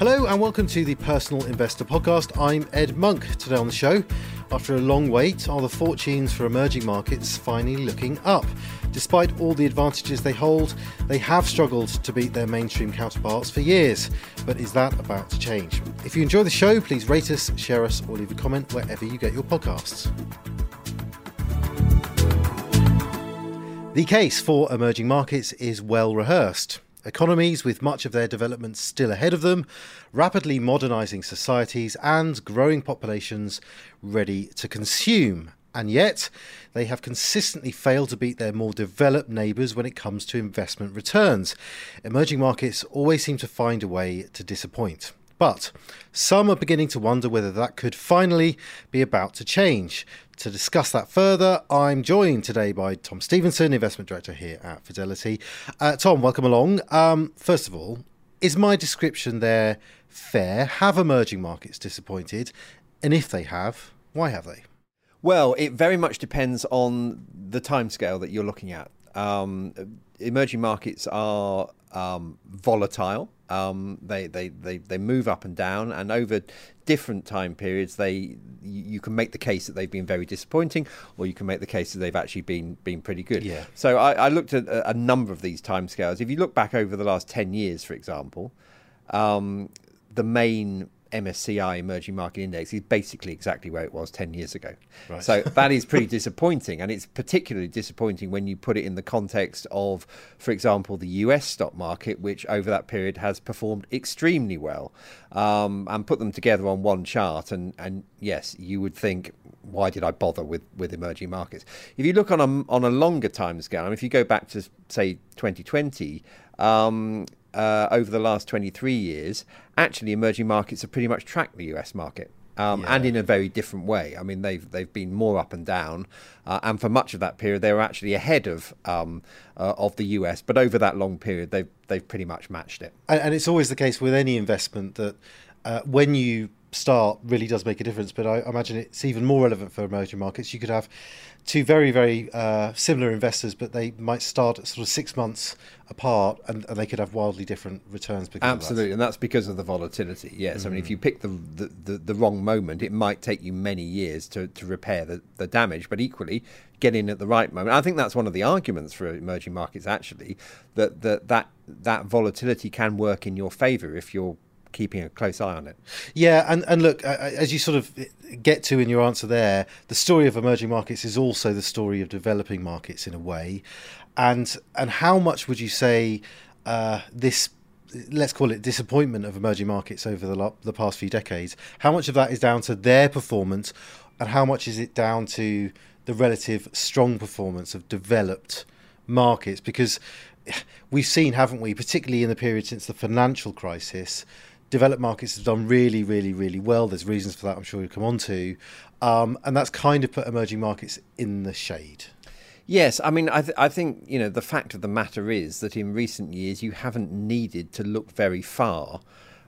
Hello and welcome to the Personal Investor Podcast. I'm Ed Monk. Today on the show, after a long wait, are the fortunes for emerging markets finally looking up? Despite all the advantages they hold, they have struggled to beat their mainstream counterparts for years. But is that about to change? If you enjoy the show, please rate us, share us, or leave a comment wherever you get your podcasts. The case for emerging markets is well rehearsed. Economies with much of their development still ahead of them, rapidly modernising societies, and growing populations ready to consume. And yet, they have consistently failed to beat their more developed neighbours when it comes to investment returns. Emerging markets always seem to find a way to disappoint. But some are beginning to wonder whether that could finally be about to change. To discuss that further, I'm joined today by Tom Stevenson, Investment Director here at Fidelity. Uh, Tom, welcome along. Um, first of all, is my description there fair? Have emerging markets disappointed? And if they have, why have they? Well, it very much depends on the timescale that you're looking at. Um, emerging markets are um, volatile. Um, they, they, they, they move up and down, and over different time periods, they you can make the case that they've been very disappointing, or you can make the case that they've actually been been pretty good. Yeah. So I, I looked at a, a, number of these timescales. If you look back over the last ten years, for example, um, the main MSCI Emerging Market Index is basically exactly where it was 10 years ago. Right. So that is pretty disappointing. And it's particularly disappointing when you put it in the context of, for example, the US stock market, which over that period has performed extremely well. Um, and put them together on one chart. And, and yes, you would think, why did I bother with, with emerging markets? If you look on a, on a longer time scale, I mean, if you go back to, say, 2020, um, uh, over the last 23 years, actually emerging markets have pretty much tracked the US market. Um, yeah. And in a very different way. I mean, they've they've been more up and down, uh, and for much of that period, they were actually ahead of um, uh, of the US. But over that long period, they've they've pretty much matched it. And, and it's always the case with any investment that uh, when you start really does make a difference. But I imagine it's even more relevant for emerging markets. You could have two very, very uh, similar investors, but they might start at sort of six months apart and, and they could have wildly different returns. Because Absolutely, that. and that's because of the volatility. Yes, mm. I mean, if mm. you pick the, the, the, the, wrong moment, it might take you many years to, to repair the, the damage, but equally, get in at the right moment. I think that's one of the arguments for emerging markets, actually, that, that, that, that volatility can work in your favour if you're keeping a close eye on it. Yeah, and, and look, as you sort of get to in your answer there, the story of emerging markets is also the story of developing markets in a way. And and how much would you say uh, this let's call it disappointment of emerging markets over the the past few decades? How much of that is down to their performance, and how much is it down to the relative strong performance of developed markets? Because we've seen, haven't we, particularly in the period since the financial crisis, developed markets have done really, really, really well. There's reasons for that, I'm sure we'll come on to. Um, and that's kind of put emerging markets in the shade. Yes, I mean, I, th- I think, you know, the fact of the matter is that in recent years you haven't needed to look very far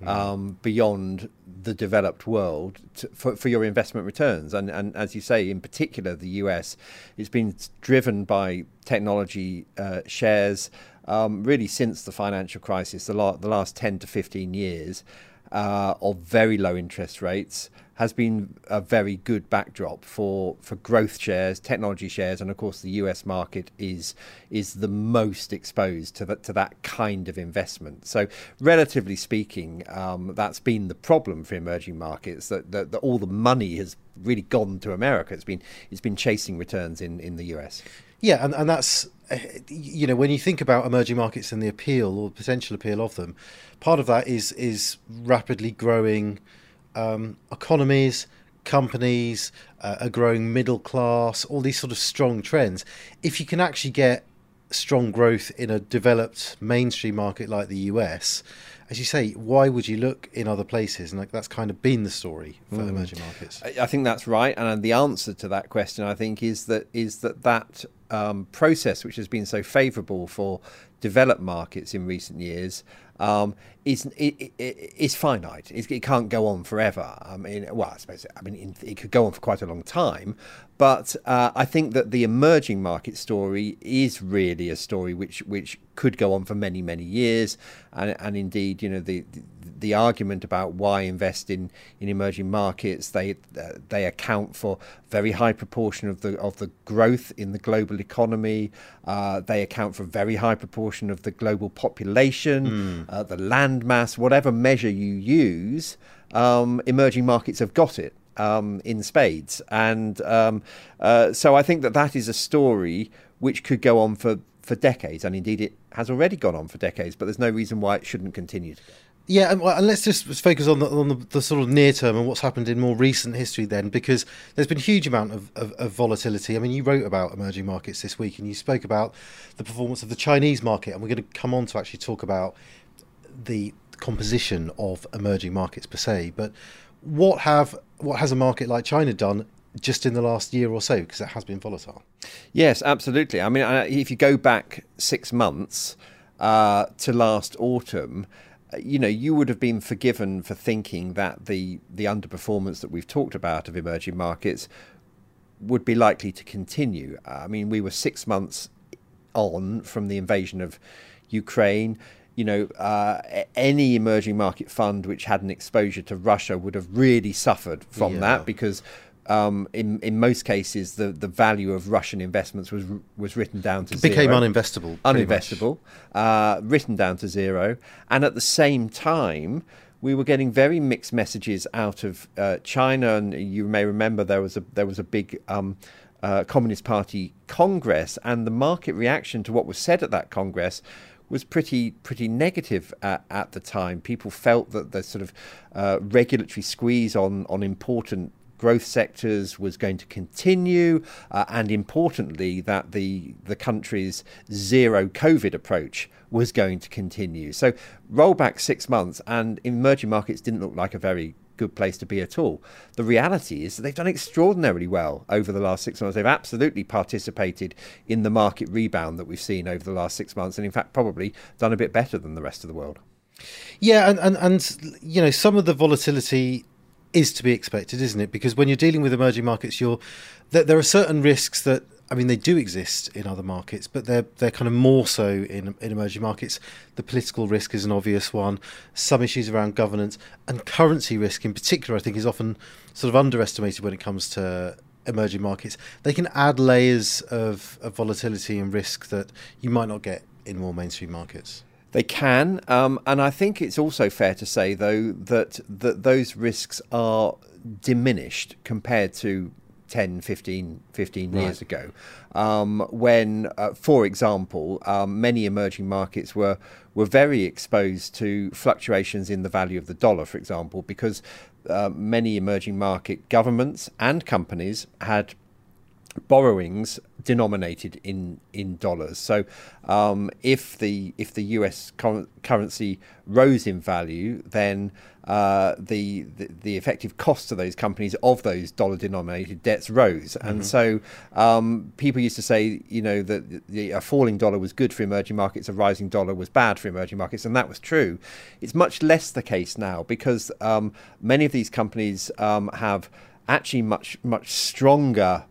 mm. um, beyond the developed world to, for, for your investment returns. And, and as you say, in particular, the US, it's been driven by technology uh, shares um, really since the financial crisis, the, la- the last 10 to 15 years uh, of very low interest rates has been a very good backdrop for, for growth shares, technology shares, and of course the US market is is the most exposed to that to that kind of investment. So relatively speaking, um, that's been the problem for emerging markets that, that, that all the money has really gone to America. It's been it's been chasing returns in, in the US. Yeah, and, and that's you know when you think about emerging markets and the appeal or potential appeal of them, part of that is is rapidly growing um, economies, companies, uh, a growing middle class, all these sort of strong trends. If you can actually get strong growth in a developed mainstream market like the US, as you say, why would you look in other places? And like that's kind of been the story for mm. emerging markets. I think that's right, and the answer to that question, I think, is that is that that um, process, which has been so favourable for developed markets in recent years um, is it, it, it's finite. It's, it can't go on forever. I mean, well, I suppose I mean it could go on for quite a long time, but uh, I think that the emerging market story is really a story which which could go on for many many years, and and indeed, you know, the the argument about why invest in, in emerging markets they uh, they account for very high proportion of the of the growth in the global economy. Uh, they account for a very high proportion of the global population, mm. uh, the land mass, whatever measure you use. Um, emerging markets have got it um, in spades. And um, uh, so I think that that is a story which could go on for, for decades. And indeed, it has already gone on for decades, but there's no reason why it shouldn't continue. Yeah, and, and, let's just focus on the on the, the, sort of near term and what's happened in more recent history then, because there's been a huge amount of, of, of, volatility. I mean, you wrote about emerging markets this week, and you spoke about the performance of the Chinese market, and we're going to come on to actually talk about the composition of emerging markets per se. But what have what has a market like China done just in the last year or so? Because it has been volatile. Yes, absolutely. I mean, if you go back six months uh, to last autumn, uh, you know, you would have been forgiven for thinking that the the underperformance that we've talked about of emerging markets would be likely to continue. I mean, we were six months on from the invasion of Ukraine you know, uh, any emerging market fund which had an exposure to Russia would have really suffered from yeah. that because um, in in most cases the, the value of Russian investments was was written down to it became zero. uninvestable, uninvestable, uh, written down to zero, and at the same time. We were getting very mixed messages out of uh, China, and you may remember there was a there was a big um, uh, Communist Party Congress, and the market reaction to what was said at that Congress was pretty pretty negative at, at the time. People felt that the sort of uh, regulatory squeeze on on important growth sectors was going to continue, uh, and importantly, that the the country's zero COVID approach was going to continue. So roll back six months, and emerging markets didn't look like a very good place to be at all. The reality is that they've done extraordinarily well over the last six months. They've absolutely participated in the market rebound that we've seen over the last six months, and in fact, probably done a bit better than the rest of the world. Yeah, and, and, and you know, some of the volatility is to be expected, isn't it? Because when you're dealing with emerging markets, you're there, there are certain risks that I mean, they do exist in other markets, but they're they're kind of more so in in emerging markets. The political risk is an obvious one. Some issues around governance and currency risk, in particular, I think, is often sort of underestimated when it comes to emerging markets. They can add layers of, of volatility and risk that you might not get in more mainstream markets. They can, um, and I think it's also fair to say, though, that that those risks are diminished compared to 10, 15, 15 right. years ago, um, when, uh, for example, um, many emerging markets were were very exposed to fluctuations in the value of the dollar, for example, because uh, many emerging market governments and companies had borrowings denominated in in dollars. So, um, if the if the U.S. currency rose in value, then uh, the, the, the effective cost to those companies of those dollar denominated debts rose, mm-hmm. and so um, people used to say, you know, that the, a falling dollar was good for emerging markets, a rising dollar was bad for emerging markets, and that was true. It's much less the case now because um, many of these companies um, have actually much much stronger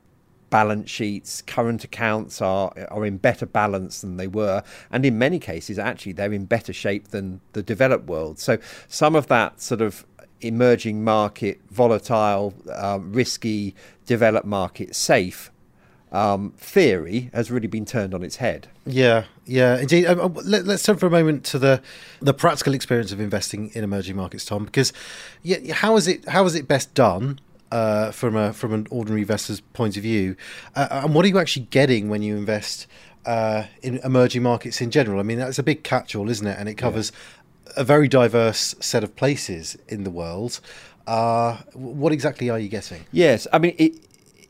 balance sheets, current accounts are are in better balance than they were, and in many cases, actually, they're in better shape than the developed world. So some of that sort of emerging market, volatile, uh, risky, developed market, safe um, theory has really been turned on its head. Yeah, yeah, indeed. Um, let, us turn for a moment to the the practical experience of investing in emerging markets, Tom. Because yeah, how is it how is it best done? Uh, from a from an ordinary investor's point of view, uh, and what are you actually getting when you invest uh, in emerging markets in general? I mean, that's a big catch-all, isn't it? And it covers yeah. a very diverse set of places in the world. Uh, what exactly are you getting? Yes, I mean it.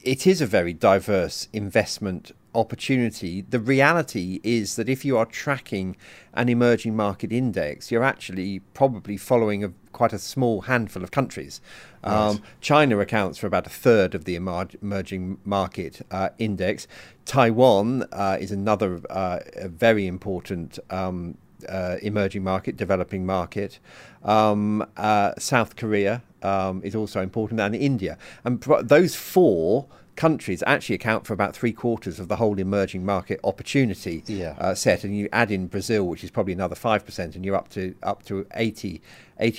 It is a very diverse investment opportunity, the reality is that if you are tracking an emerging market index, you're actually probably following a, quite a small handful of countries. Um, right. China accounts for about a third of the emerging market uh, index. Taiwan uh, is another uh, very important um, uh, emerging market, developing market. Um, uh, South Korea um, is also important, and India. And those four countries actually account for about three quarters of the whole emerging market opportunity yeah. uh, set. And you add in Brazil, which is probably another five percent, and you're up to up to 80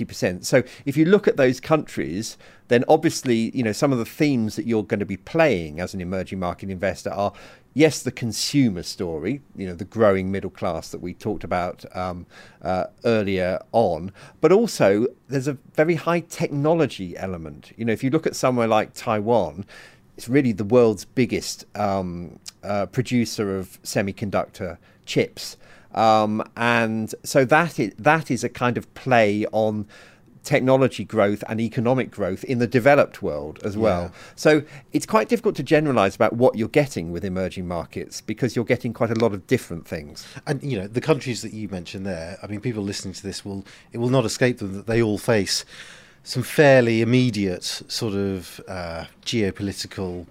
percent. So if you look at those countries, then obviously you know some of the themes that you're going to be playing as an emerging market investor are yes, the consumer story, you know, the growing middle class that we talked about um, uh, earlier on, but also there's a very high technology element. You know, if you look at somewhere like Taiwan, it's really the world's biggest um, uh, producer of semiconductor chips. Um, and so that is, that is a kind of play on technology growth and economic growth in the developed world as well. Yeah. So it's quite difficult to generalize about what you're getting with emerging markets because you're getting quite a lot of different things. And you know, the countries that you mentioned there, I mean people listening to this will it will not escape them that they all face some fairly immediate sort of uh, geopolitical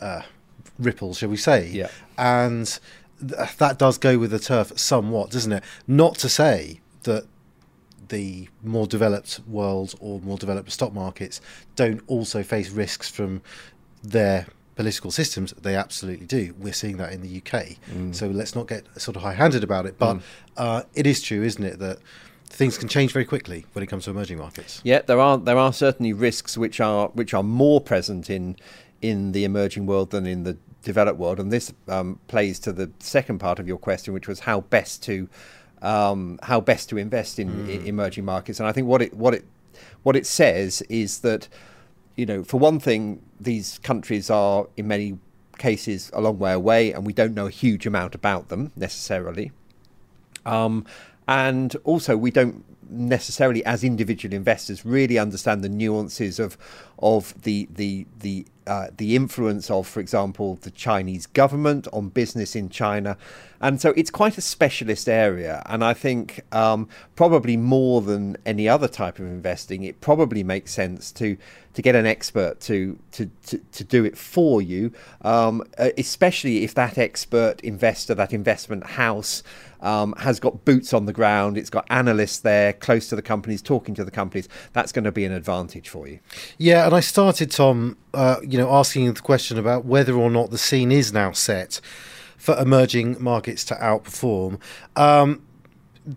uh, ripples, shall we say? Yeah. And th- that does go with the turf somewhat, doesn't it? Not to say that the more developed world or more developed stock markets don't also face risks from their political systems. They absolutely do. We're seeing that in the UK. Mm. So let's not get sort of high handed about it. But mm. uh, it is true, isn't it, that things can change very quickly when it comes to emerging markets. Yeah, there are there are certainly risks which are which are more present in in the emerging world than in the developed world, and this um, plays to the second part of your question, which was how best to um, how best to invest in, mm. in, emerging markets. And I think what it what it what it says is that you know, for one thing, these countries are in many cases a long way away, and we don't know a huge amount about them necessarily. Um, and also we don't necessarily as individual investors really understand the nuances of of the the the uh, the influence of, for example, the Chinese government on business in China. And so it's quite a specialist area. And I think um, probably more than any other type of investing, it probably makes sense to to get an expert to to, to, to do it for you, um, uh, especially if that expert investor, that investment house, um, has got boots on the ground, it's got analysts there close to the companies, talking to the companies. That's going to be an advantage for you. Yeah, and I started, Tom, uh, you know, asking the question about whether or not the scene is now set for emerging markets to outperform. Um,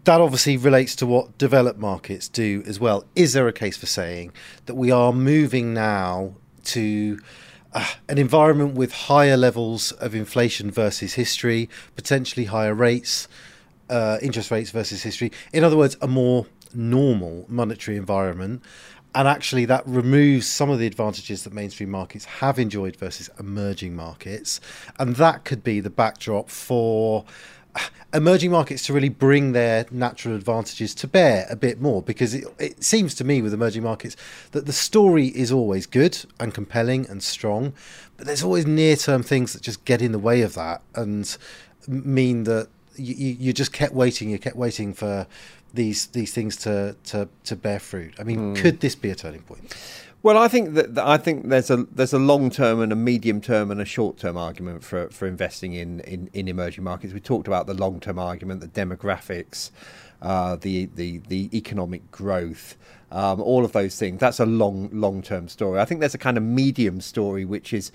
that obviously relates to what developed markets do as well. Is there a case for saying that we are moving now to uh, an environment with higher levels of inflation versus history, potentially higher rates, uh, interest rates versus history? In other words, a more normal monetary environment. And actually, that removes some of the advantages that mainstream markets have enjoyed versus emerging markets. And that could be the backdrop for uh, emerging markets to really bring their natural advantages to bear a bit more because it, it, seems to me with emerging markets that the story is always good and compelling and strong but there's always near-term things that just get in the way of that and mean that you, you just kept waiting you kept waiting for these these things to to, to bear fruit i mean mm. could this be a turning point well, I think that, that I think there's a there's a long term and a medium term and a short term argument for, for investing in, in, in emerging markets. We talked about the long term argument, the demographics, uh, the, the the economic growth, um, all of those things. That's a long long term story. I think there's a kind of medium story, which is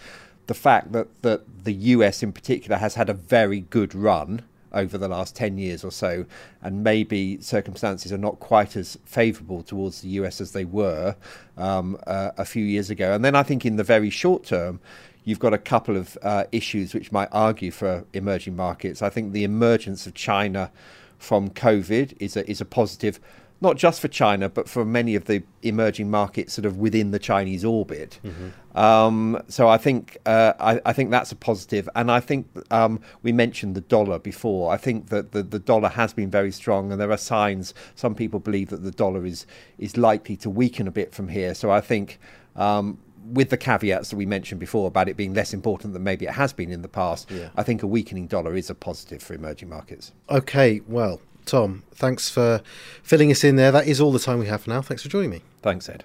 the fact that that the US in particular has had a very good run over the last 10 years or so, and maybe circumstances are not quite as favourable towards the US as they were um, uh, a few years ago. And then I think in the very short term, you've got a couple of uh, issues which might argue for emerging markets. I think the emergence of China from COVID is a, is a positive not just for China, but for many of the emerging markets sort of within the Chinese orbit. Mm-hmm. Um, so I think uh, I, I, think that's a positive, and I think um, we mentioned the dollar before. I think that the, the dollar has been very strong, and there are signs. Some people believe that the dollar is is likely to weaken a bit from here. So I think. Um, with the caveats that we mentioned before about it being less important than maybe it has been in the past, Yeah. I think a weakening dollar is a positive for emerging markets. Okay, well, Tom, thanks for filling us in there. That is all the time we have for now. Thanks for joining me. Thanks, Ed.